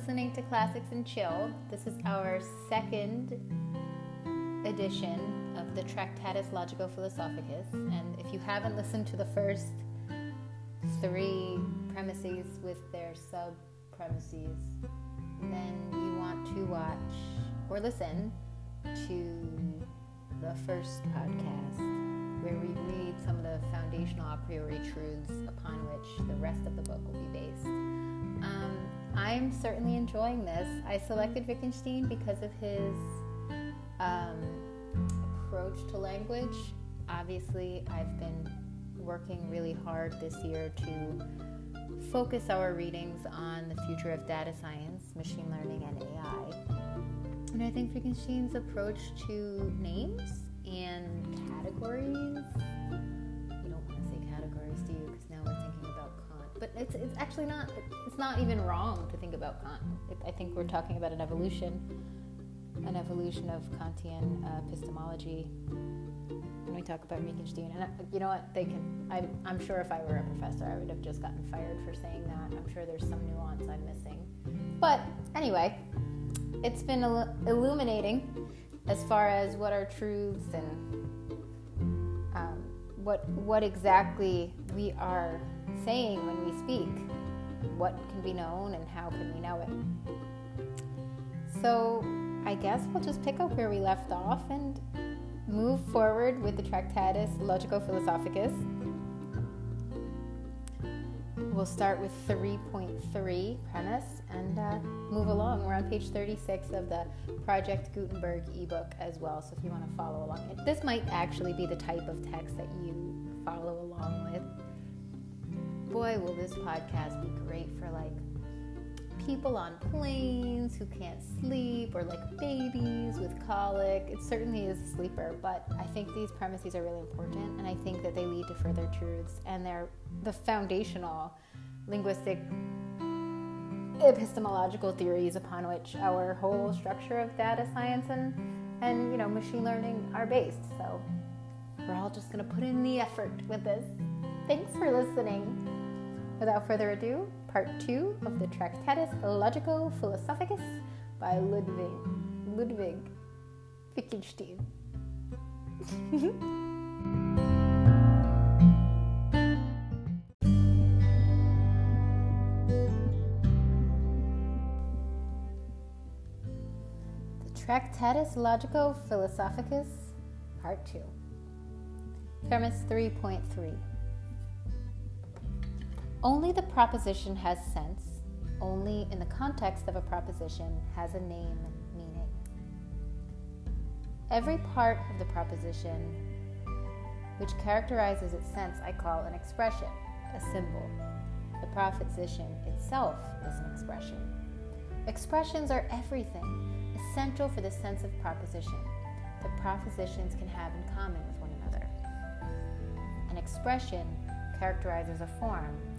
listening to Classics and Chill. This is our second edition of the Tractatus Logico Philosophicus. And if you haven't listened to the first three premises with their sub premises, then you want to watch or listen to the first podcast where we read some of the foundational a priori truths upon which the rest of the book will be based. Um, I'm certainly enjoying this. I selected Wittgenstein because of his um, approach to language. Obviously, I've been working really hard this year to focus our readings on the future of data science, machine learning, and AI. And I think Wittgenstein's approach to names and categories. But it's, it's actually not, it's not even wrong to think about Kant. It, I think we're talking about an evolution, an evolution of Kantian uh, epistemology when we talk about Wittgenstein. And uh, you know what? They can. I, I'm sure if I were a professor, I would have just gotten fired for saying that. I'm sure there's some nuance I'm missing. But anyway, it's been illuminating as far as what are truths and um, what what exactly we are saying when we speak, what can be known and how can we know it. So I guess we'll just pick up where we left off and move forward with the Tractatus Logico Philosophicus. We'll start with 3.3 premise and uh, move along. We're on page 36 of the Project Gutenberg ebook as well, so if you want to follow along, this might actually be the type of text that you follow along with. Boy, will this podcast be great for like people on planes who can't sleep or like babies with colic. It certainly is a sleeper, but I think these premises are really important and I think that they lead to further truths and they're the foundational linguistic epistemological theories upon which our whole structure of data science and and you know machine learning are based. So we're all just going to put in the effort with this. Thanks for listening. Without further ado, part 2 of the Tractatus Logico Philosophicus by Ludwig Ludwig Wittgenstein. The Tractatus Logico Philosophicus, Part 2. Premise 3.3. Only the proposition has sense, only in the context of a proposition has a name meaning. Every part of the proposition which characterizes its sense I call an expression, a symbol. The proposition itself is an expression. Expressions are everything essential for the sense of proposition that propositions can have in common with one another. An expression characterizes a form.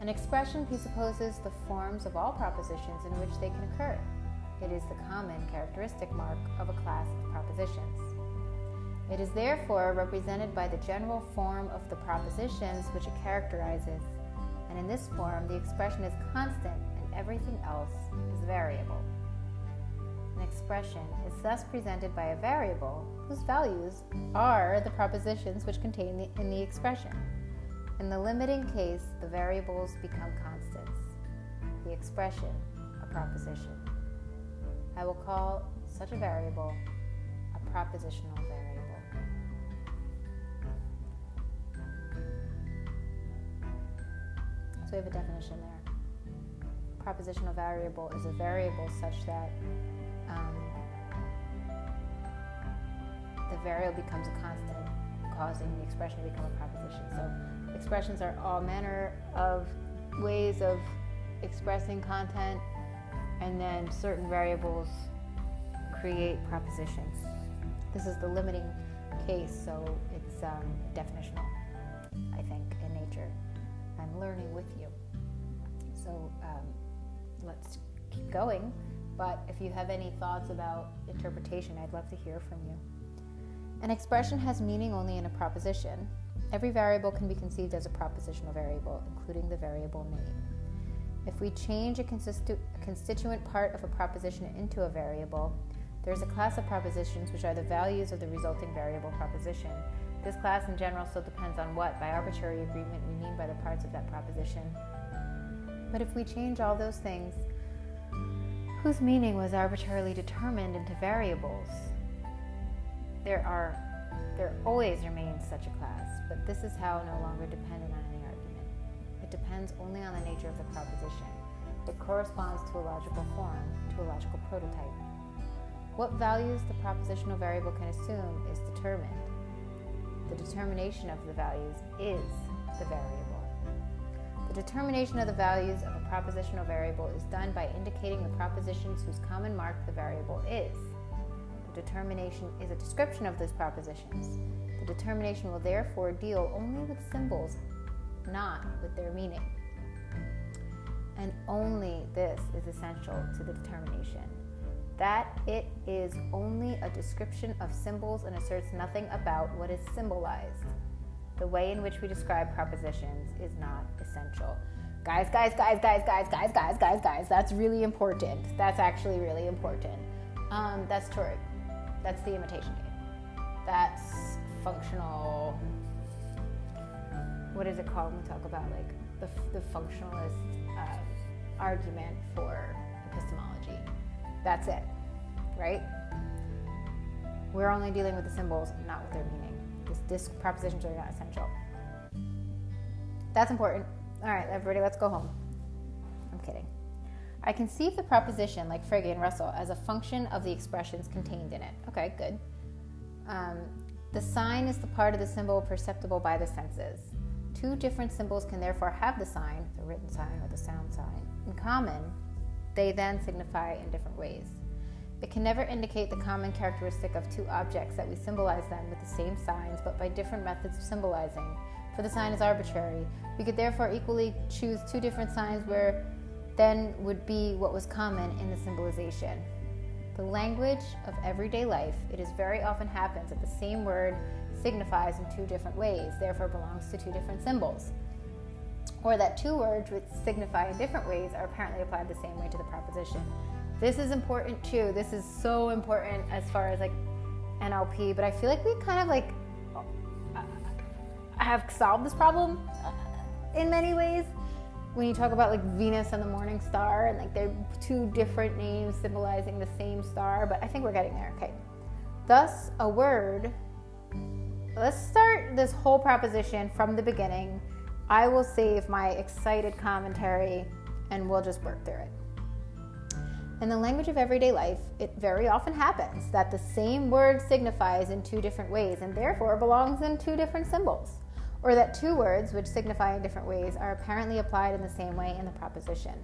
An expression presupposes the forms of all propositions in which they can occur. It is the common characteristic mark of a class of propositions. It is therefore represented by the general form of the propositions which it characterizes, and in this form the expression is constant and everything else is variable. An expression is thus presented by a variable whose values are the propositions which contain the, in the expression. In the limiting case, the variables become constants, the expression a proposition. I will call such a variable a propositional variable. So we have a definition there propositional variable is a variable such that um, the variable becomes a constant, causing the expression to become a proposition. So expressions are all manner of ways of expressing content, and then certain variables create propositions. This is the limiting case, so it's um, definitional, I think, in nature. I'm learning with you. So um, let's keep going. But if you have any thoughts about interpretation, I'd love to hear from you. An expression has meaning only in a proposition. Every variable can be conceived as a propositional variable, including the variable name. If we change a, a constituent part of a proposition into a variable, there is a class of propositions which are the values of the resulting variable proposition. This class in general still depends on what, by arbitrary agreement, we mean by the parts of that proposition. But if we change all those things whose meaning was arbitrarily determined into variables, there are there always remains such a class, but this is how no longer dependent on any argument. It depends only on the nature of the proposition. It corresponds to a logical form, to a logical prototype. What values the propositional variable can assume is determined. The determination of the values is the variable. The determination of the values of a propositional variable is done by indicating the propositions whose common mark the variable is. The determination is a description of those propositions. The determination will therefore deal only with symbols, not with their meaning. And only this is essential to the determination that it is only a description of symbols and asserts nothing about what is symbolized. The way in which we describe propositions is not essential. Guys, guys, guys, guys, guys, guys, guys, guys, guys, that's really important. That's actually really important. Um, that's Turing. That's the imitation game. That's functional. What is it called when we talk about like the, the functionalist uh, argument for epistemology? That's it, right? We're only dealing with the symbols, not with their meaning. This, this propositions are not essential. That's important. All right, everybody, let's go home. I'm kidding. I conceive the proposition, like Frege and Russell, as a function of the expressions contained in it. Okay, good. Um, the sign is the part of the symbol perceptible by the senses. Two different symbols can therefore have the sign, the written sign or the sound sign, in common. They then signify in different ways. It can never indicate the common characteristic of two objects that we symbolize them with the same signs but by different methods of symbolizing, for the sign is arbitrary. We could therefore equally choose two different signs where then would be what was common in the symbolization. The language of everyday life, it is very often happens that the same word signifies in two different ways, therefore belongs to two different symbols. Or that two words which signify in different ways are apparently applied the same way to the proposition. This is important too. This is so important as far as like NLP, but I feel like we kind of like uh, have solved this problem in many ways when you talk about like Venus and the morning star, and like they're two different names symbolizing the same star, but I think we're getting there. Okay. Thus, a word. Let's start this whole proposition from the beginning. I will save my excited commentary and we'll just work through it. In the language of everyday life, it very often happens that the same word signifies in two different ways and therefore belongs in two different symbols or that two words, which signify in different ways, are apparently applied in the same way in the proposition.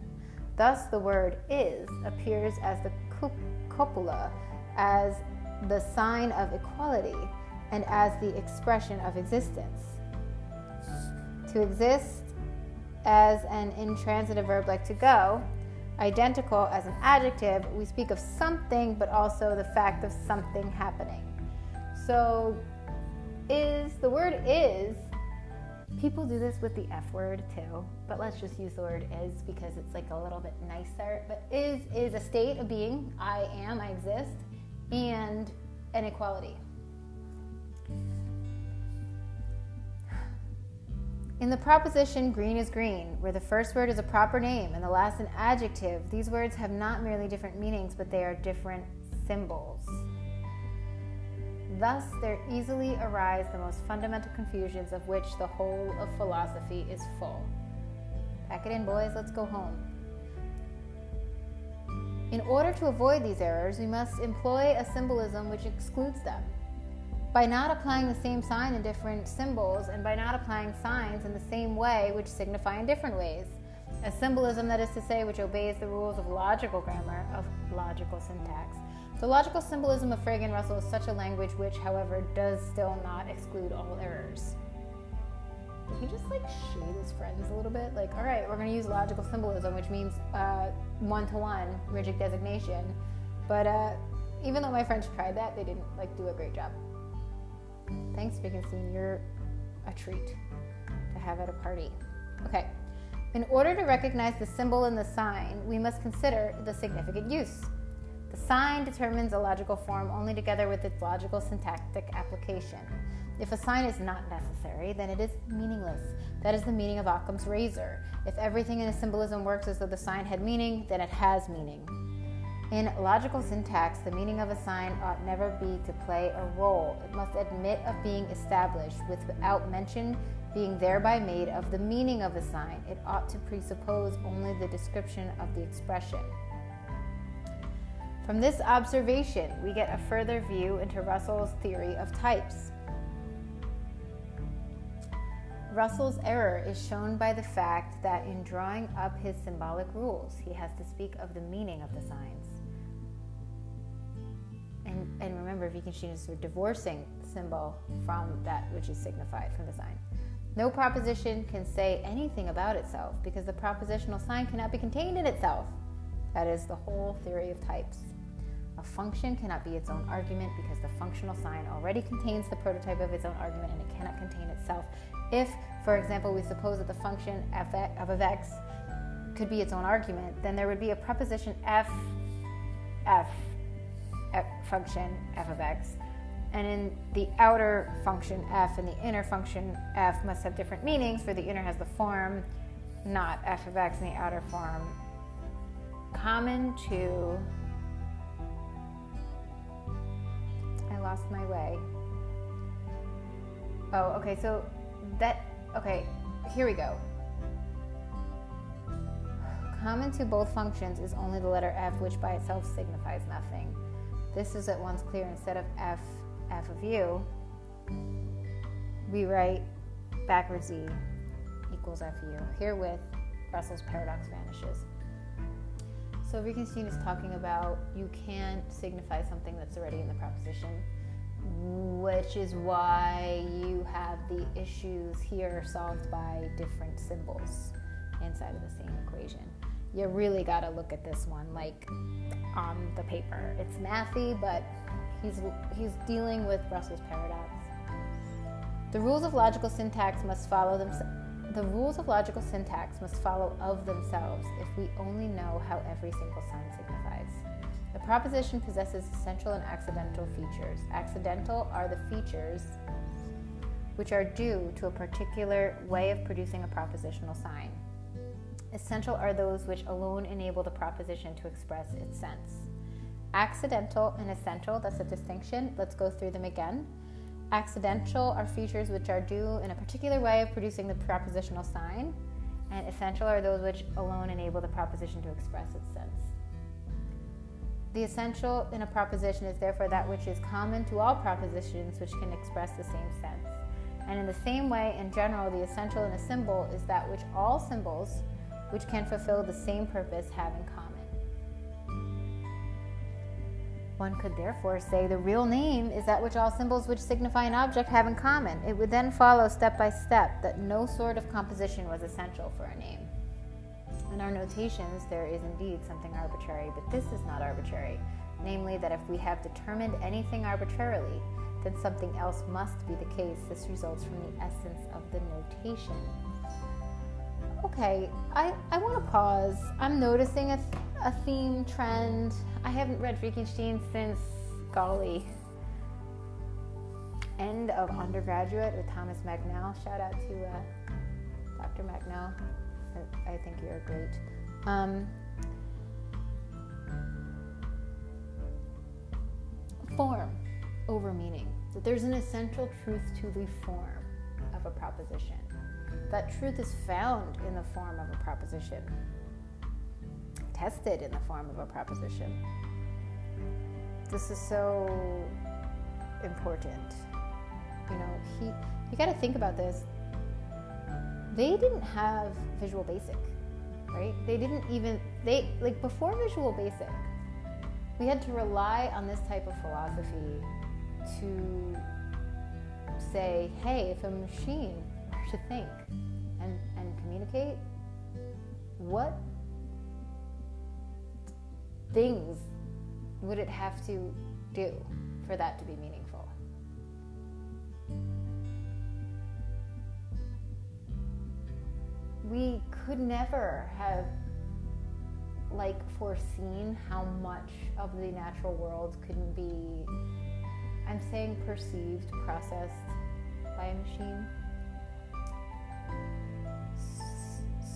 Thus, the word is appears as the copula, as the sign of equality, and as the expression of existence. To exist as an intransitive verb like to go, identical as an adjective, we speak of something, but also the fact of something happening. So, is the word is People do this with the F word too, but let's just use the word is because it's like a little bit nicer. But is is a state of being, I am, I exist, and an equality. In the proposition green is green, where the first word is a proper name and the last an adjective, these words have not merely different meanings, but they are different symbols. Thus, there easily arise the most fundamental confusions of which the whole of philosophy is full. Pack it in, boys, let's go home. In order to avoid these errors, we must employ a symbolism which excludes them. By not applying the same sign in different symbols, and by not applying signs in the same way which signify in different ways. A symbolism, that is to say, which obeys the rules of logical grammar, of logical syntax, the logical symbolism of Frege and Russell is such a language which, however, does still not exclude all errors. Did he just like shade his friends a little bit? Like, all right, we're going to use logical symbolism, which means one to one rigid designation. But uh, even though my friends tried that, they didn't like do a great job. Thanks, Wittgenstein. You're a treat to have at a party. Okay. In order to recognize the symbol and the sign, we must consider the significant use. The sign determines a logical form only together with its logical syntactic application. If a sign is not necessary, then it is meaningless. That is the meaning of Occam's razor. If everything in a symbolism works as though the sign had meaning, then it has meaning. In logical syntax, the meaning of a sign ought never be to play a role. It must admit of being established without mention being thereby made of the meaning of a sign. It ought to presuppose only the description of the expression. From this observation, we get a further view into Russell's theory of types. Russell's error is shown by the fact that in drawing up his symbolic rules, he has to speak of the meaning of the signs. And, and remember, Wittgenstein are divorcing symbol from that which is signified from the sign. No proposition can say anything about itself because the propositional sign cannot be contained in itself. That is the whole theory of types. A function cannot be its own argument because the functional sign already contains the prototype of its own argument and it cannot contain itself. If, for example, we suppose that the function f of x could be its own argument, then there would be a preposition f, f, f function f of x, and in the outer function f and the inner function f must have different meanings, for the inner has the form, not f of x, in the outer form. Common to lost my way. Oh, okay, so that, okay, here we go. Common to both functions is only the letter f, which by itself signifies nothing. This is at once clear. Instead of f, f of u, we write backwards e equals fu. Herewith, Russell's paradox vanishes. So Wittgenstein is talking about you can't signify something that's already in the proposition which is why you have the issues here solved by different symbols inside of the same equation. You really got to look at this one like on the paper. It's mathy, but he's he's dealing with Russell's paradox. The rules of logical syntax must follow them. The rules of logical syntax must follow of themselves if we only know how every single sign signifies. The proposition possesses essential and accidental features. Accidental are the features which are due to a particular way of producing a propositional sign. Essential are those which alone enable the proposition to express its sense. Accidental and essential, that's a distinction. Let's go through them again. Accidental are features which are due in a particular way of producing the propositional sign, and essential are those which alone enable the proposition to express its sense. The essential in a proposition is therefore that which is common to all propositions which can express the same sense. And in the same way, in general, the essential in a symbol is that which all symbols which can fulfill the same purpose have in common. One could therefore say the real name is that which all symbols which signify an object have in common. It would then follow step by step that no sort of composition was essential for a name. In our notations, there is indeed something arbitrary, but this is not arbitrary. Namely, that if we have determined anything arbitrarily, then something else must be the case. This results from the essence of the notation. Okay, I, I want to pause. I'm noticing a, a theme trend. I haven't read Wittgenstein since, golly, end of undergraduate with Thomas Magnell. Shout out to uh, Dr. Magnell. I think you're great. Um, form over meaning. That there's an essential truth to the form of a proposition. That truth is found in the form of a proposition, tested in the form of a proposition. This is so important. You know, he you got to think about this they didn't have Visual Basic, right? They didn't even, they, like before Visual Basic, we had to rely on this type of philosophy to say, hey, if a machine were to think and, and communicate, what things would it have to do for that to be meaningful? We could never have like foreseen how much of the natural world could be I'm saying perceived, processed by a machine.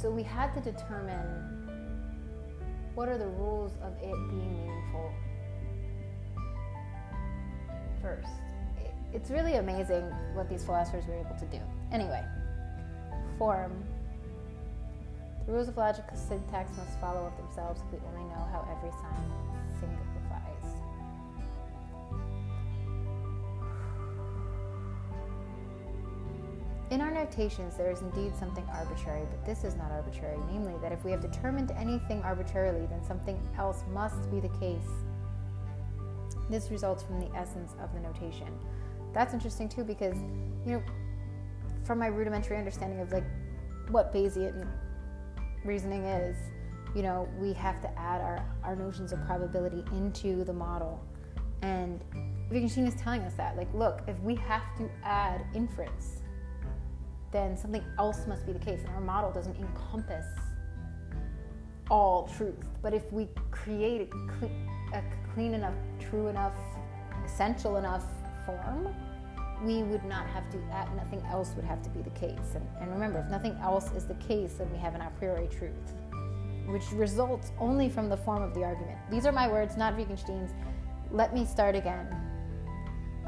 So we had to determine what are the rules of it being meaningful first. It's really amazing what these philosophers were able to do. Anyway, form. The rules of logical syntax must follow of themselves if we only know how every sign signifies. In our notations, there is indeed something arbitrary, but this is not arbitrary, namely, that if we have determined anything arbitrarily, then something else must be the case. This results from the essence of the notation. That's interesting too, because, you know, from my rudimentary understanding of like what Bayesian reasoning is, you know, we have to add our, our notions of probability into the model. And Wittgenstein is telling us that. Like, look, if we have to add inference, then something else must be the case. And our model doesn't encompass all truth. But if we create a clean, a clean enough, true enough, essential enough form, we would not have to, add, nothing else would have to be the case. And, and remember, if nothing else is the case, then we have an a priori truth, which results only from the form of the argument. These are my words, not Wittgenstein's. Let me start again.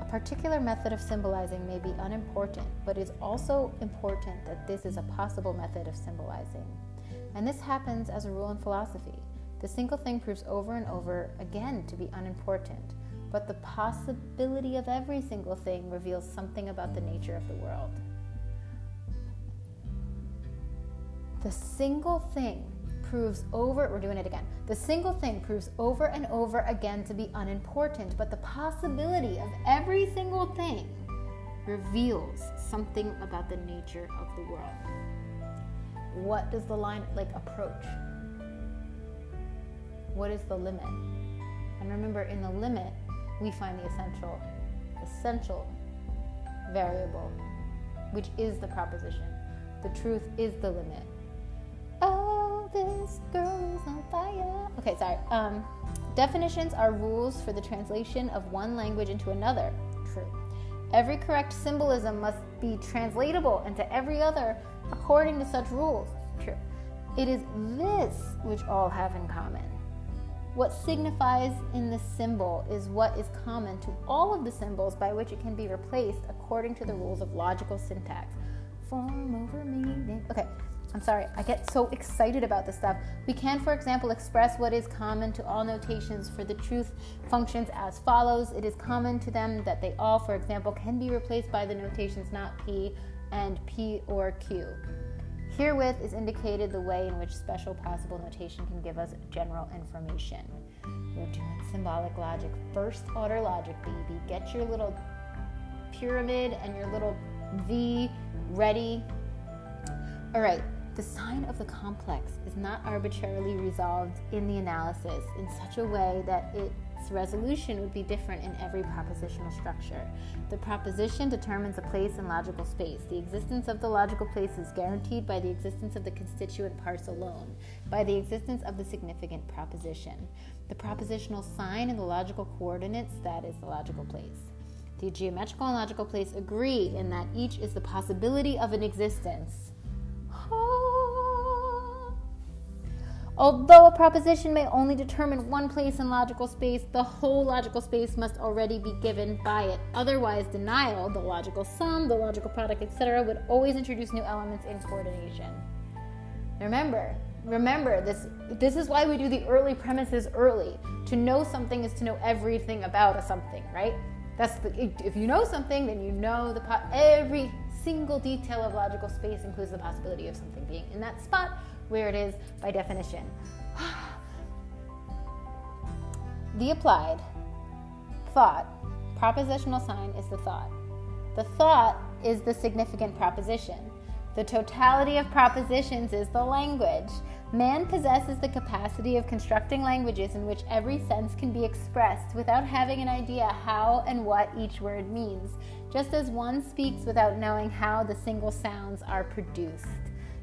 A particular method of symbolizing may be unimportant, but it is also important that this is a possible method of symbolizing. And this happens as a rule in philosophy. The single thing proves over and over again to be unimportant but the possibility of every single thing reveals something about the nature of the world. The single thing proves over, we're doing it again. The single thing proves over and over again to be unimportant, but the possibility of every single thing reveals something about the nature of the world. What does the line like approach? What is the limit? And remember, in the limit, we find the essential, essential variable, which is the proposition. The truth is the limit. Oh, this girl is on fire. Okay, sorry. Um, definitions are rules for the translation of one language into another. True. Every correct symbolism must be translatable into every other according to such rules. True. It is this which all have in common what signifies in the symbol is what is common to all of the symbols by which it can be replaced according to the rules of logical syntax. Form over meaning. Okay, I'm sorry, I get so excited about this stuff. We can, for example, express what is common to all notations for the truth functions as follows. It is common to them that they all, for example, can be replaced by the notations not P and P or Q. Herewith is indicated the way in which special possible notation can give us general information. We're doing symbolic logic, first order logic, baby. Get your little pyramid and your little V ready. All right, the sign of the complex is not arbitrarily resolved in the analysis in such a way that it resolution would be different in every propositional structure. The proposition determines a place in logical space. The existence of the logical place is guaranteed by the existence of the constituent parts alone, by the existence of the significant proposition. The propositional sign and the logical coordinates, that is the logical place. The geometrical and logical place agree in that each is the possibility of an existence. Although a proposition may only determine one place in logical space, the whole logical space must already be given by it. Otherwise, denial, the logical sum, the logical product, etc., would always introduce new elements in coordination. Remember, remember this this is why we do the early premises early. To know something is to know everything about a something, right? That's the if you know something, then you know the every single detail of logical space includes the possibility of something being in that spot where it is by definition. the applied thought, propositional sign is the thought. The thought is the significant proposition. The totality of propositions is the language. Man possesses the capacity of constructing languages in which every sense can be expressed without having an idea how and what each word means, just as one speaks without knowing how the single sounds are produced.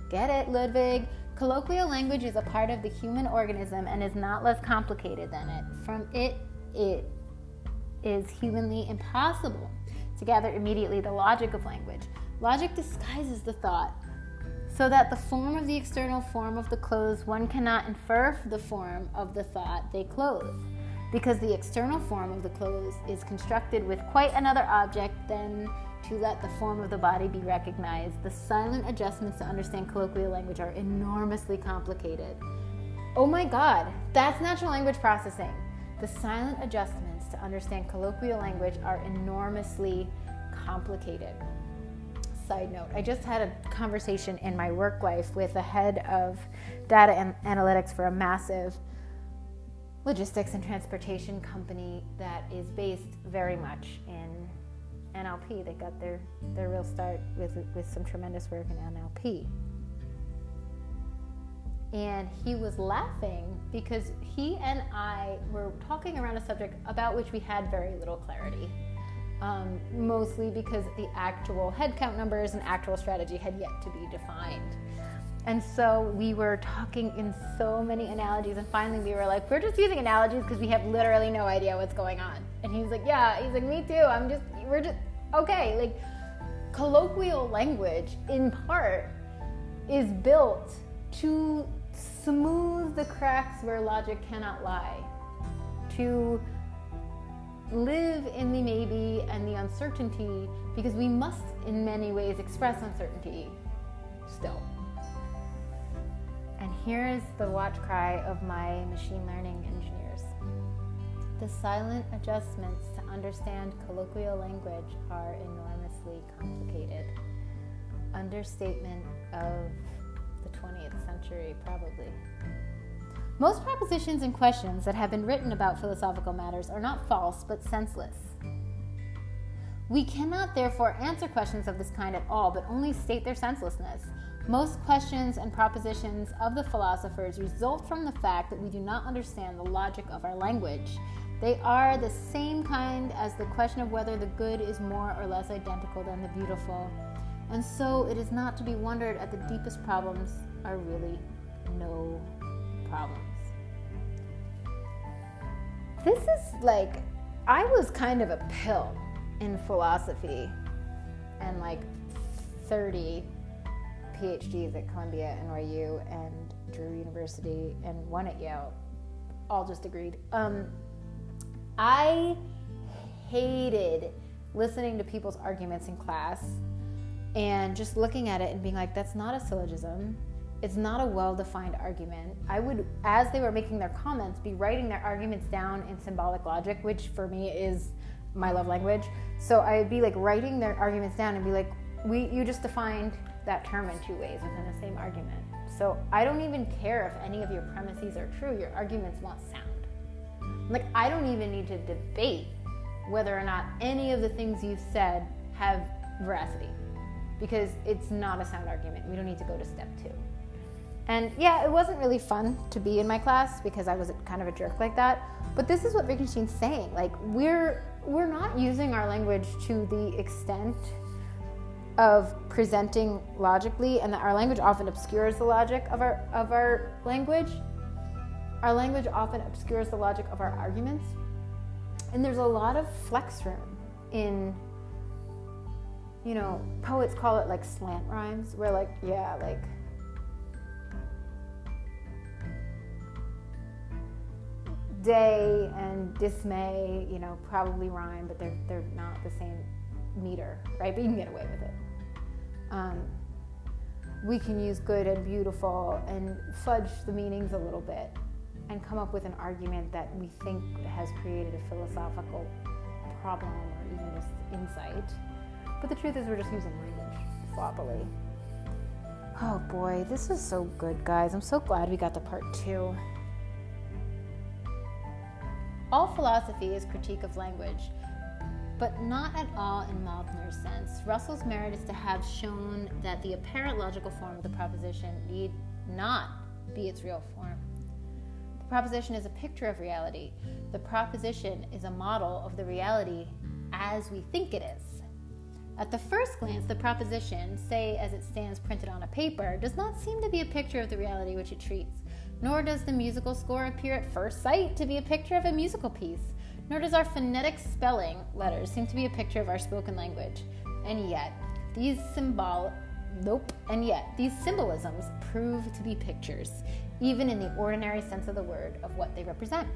Get it, Ludwig? Colloquial language is a part of the human organism and is not less complicated than it. From it, it is humanly impossible to gather immediately the logic of language. Logic disguises the thought, so that the form of the external form of the clothes one cannot infer the form of the thought they clothe, because the external form of the clothes is constructed with quite another object than to let the form of the body be recognized. The silent adjustments to understand colloquial language are enormously complicated. Oh my god, that's natural language processing. The silent adjustments to understand colloquial language are enormously complicated side note, I just had a conversation in my work life with the head of data and analytics for a massive logistics and transportation company that is based very much in NLP. They got their, their real start with, with some tremendous work in NLP. And he was laughing because he and I were talking around a subject about which we had very little clarity um, mostly because the actual headcount numbers and actual strategy had yet to be defined. And so we were talking in so many analogies, and finally we were like, we're just using analogies because we have literally no idea what's going on. And he's like, yeah, he's like, me too. I'm just, we're just, okay. Like, colloquial language, in part, is built to smooth the cracks where logic cannot lie, to live in the maybe and the uncertainty because we must, in many ways, express uncertainty still. And here is the watch cry of my machine learning engineers. The silent adjustments to understand colloquial language are enormously complicated. Understatement of the 20th century, probably. Most propositions and questions that have been written about philosophical matters are not false but senseless. We cannot therefore answer questions of this kind at all, but only state their senselessness. Most questions and propositions of the philosophers result from the fact that we do not understand the logic of our language. They are the same kind as the question of whether the good is more or less identical than the beautiful. And so it is not to be wondered at the deepest problems are really no problems. This is like, I was kind of a pill in philosophy and like 30 PhDs at Columbia, NYU, and Drew University, and one at Yale. All just agreed. Um, I hated listening to people's arguments in class and just looking at it and being like, that's not a syllogism it's not a well defined argument. I would, as they were making their comments, be writing their arguments down in symbolic logic, which for me is my love language. So I'd be like writing their arguments down and be like, we, you just defined that term in two ways within the same argument. So I don't even care if any of your premises are true, your arguments won't sound. Like, I don't even need to debate whether or not any of the things you've said have veracity because it's not a sound argument. We don't need to go to step two. And yeah, it wasn't really fun to be in my class because I was kind of a jerk like that. But this is what Wittgenstein's saying. Like we're we're not using our language to the extent of presenting logically and that our language often obscures the logic of our of our language. Our language often obscures the logic of our arguments. And there's a lot of flex room in you know, poets call it like slant rhymes, where like, yeah, like day and dismay, you know, probably rhyme, but they're they're not the same meter, right? But you can get away with it. Um, we can use good and beautiful and fudge the meanings a little bit and come up with an argument that we think has created a philosophical problem or even just insight. But the truth is, we're just using language sloppily. Oh boy, this is so good, guys. I'm so glad we got to part two. All philosophy is critique of language, but not at all in Mauthner's sense. Russell's merit is to have shown that the apparent logical form of the proposition need not be its real form. Proposition is a picture of reality. The proposition is a model of the reality as we think it is. At the first glance, the proposition, say as it stands printed on a paper, does not seem to be a picture of the reality which it treats, nor does the musical score appear at first sight to be a picture of a musical piece, nor does our phonetic spelling letters seem to be a picture of our spoken language. And yet, these symbol nope, and yet these symbolisms prove to be pictures, even in the ordinary sense of the word of what they represent.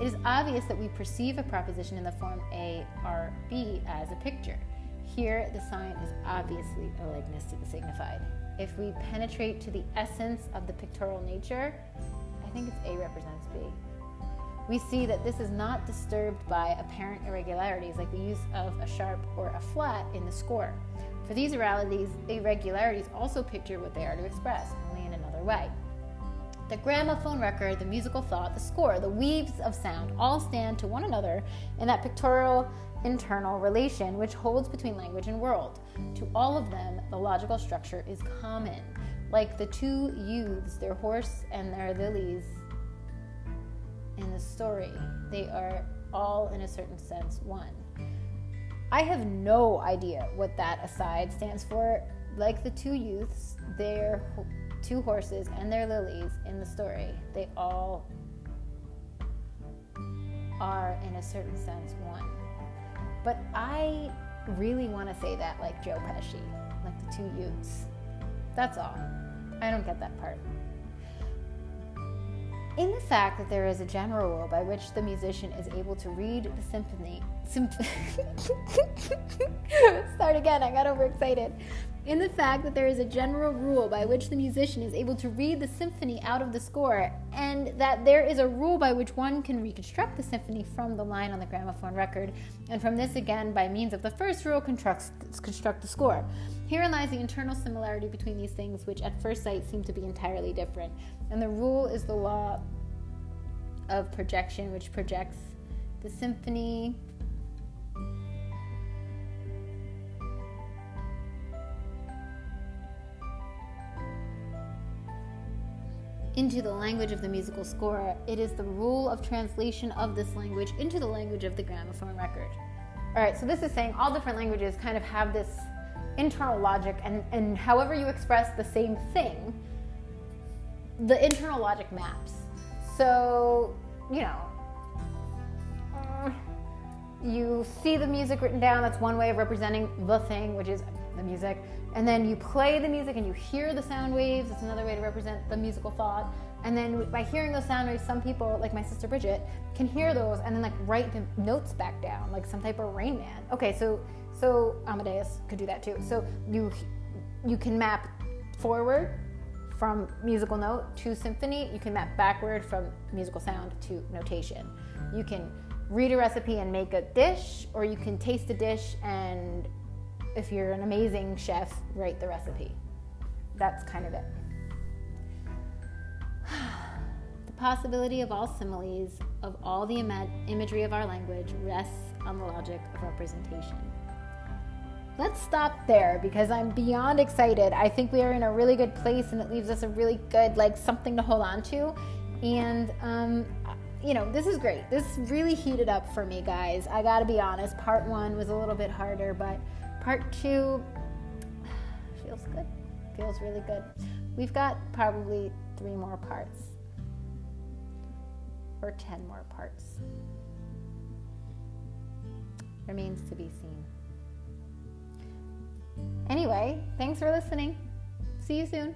It is obvious that we perceive a proposition in the form A, R, B as a picture. Here, the sign is obviously a likeness to the signified. If we penetrate to the essence of the pictorial nature, I think it's A represents B. We see that this is not disturbed by apparent irregularities like the use of a sharp or a flat in the score. For these irregularities also picture what they are to express, only in another way. The gramophone record, the musical thought, the score, the weaves of sound all stand to one another in that pictorial internal relation which holds between language and world. To all of them, the logical structure is common. Like the two youths, their horse and their lilies in the story, they are all, in a certain sense, one. I have no idea what that aside stands for. Like the two youths, their two horses and their lilies in the story, they all are, in a certain sense, one. But I really want to say that like Joe Pesci, like the two youths. That's all. I don't get that part. In the fact that there is a general rule by which the musician is able to read the symphony. Symph- Start again, I got overexcited in the fact that there is a general rule by which the musician is able to read the symphony out of the score, and that there is a rule by which one can reconstruct the symphony from the line on the gramophone record, and from this again, by means of the first rule, construct the score. Herein lies the internal similarity between these things, which at first sight seem to be entirely different. And the rule is the law of projection, which projects the symphony into the language of the musical score, it is the rule of translation of this language into the language of the gramophone record. All right, so this is saying all different languages kind of have this internal logic, and, and however you express the same thing, the internal logic maps. So, you know, you see the music written down, that's one way of representing the thing, which is the music. And then you play the music and you hear the sound waves. It's another way to represent the musical thought. And then by hearing those sound waves, some people, like my sister Bridget, can hear those and then like write the notes back down, like some type of Rain Man. Okay, so so Amadeus could do that too. So you you can map forward from musical note to symphony. You can map backward from musical sound to notation. You can read a recipe and make a dish, or you can taste a dish and if you're an amazing chef, write the recipe. That's kind of it. the possibility of all similes, of all the Im- imagery of our language, rests on the logic of representation. Let's stop there because I'm beyond excited. I think we are in a really good place and it leaves us a really good, like, something to hold on to. And, um, you know, this is great. This really heated up for me, guys. I gotta be honest. Part one was a little bit harder, but Part two feels good, feels really good. We've got probably three more parts or 10 more parts. Remains to be seen. Anyway, thanks for listening. See you soon.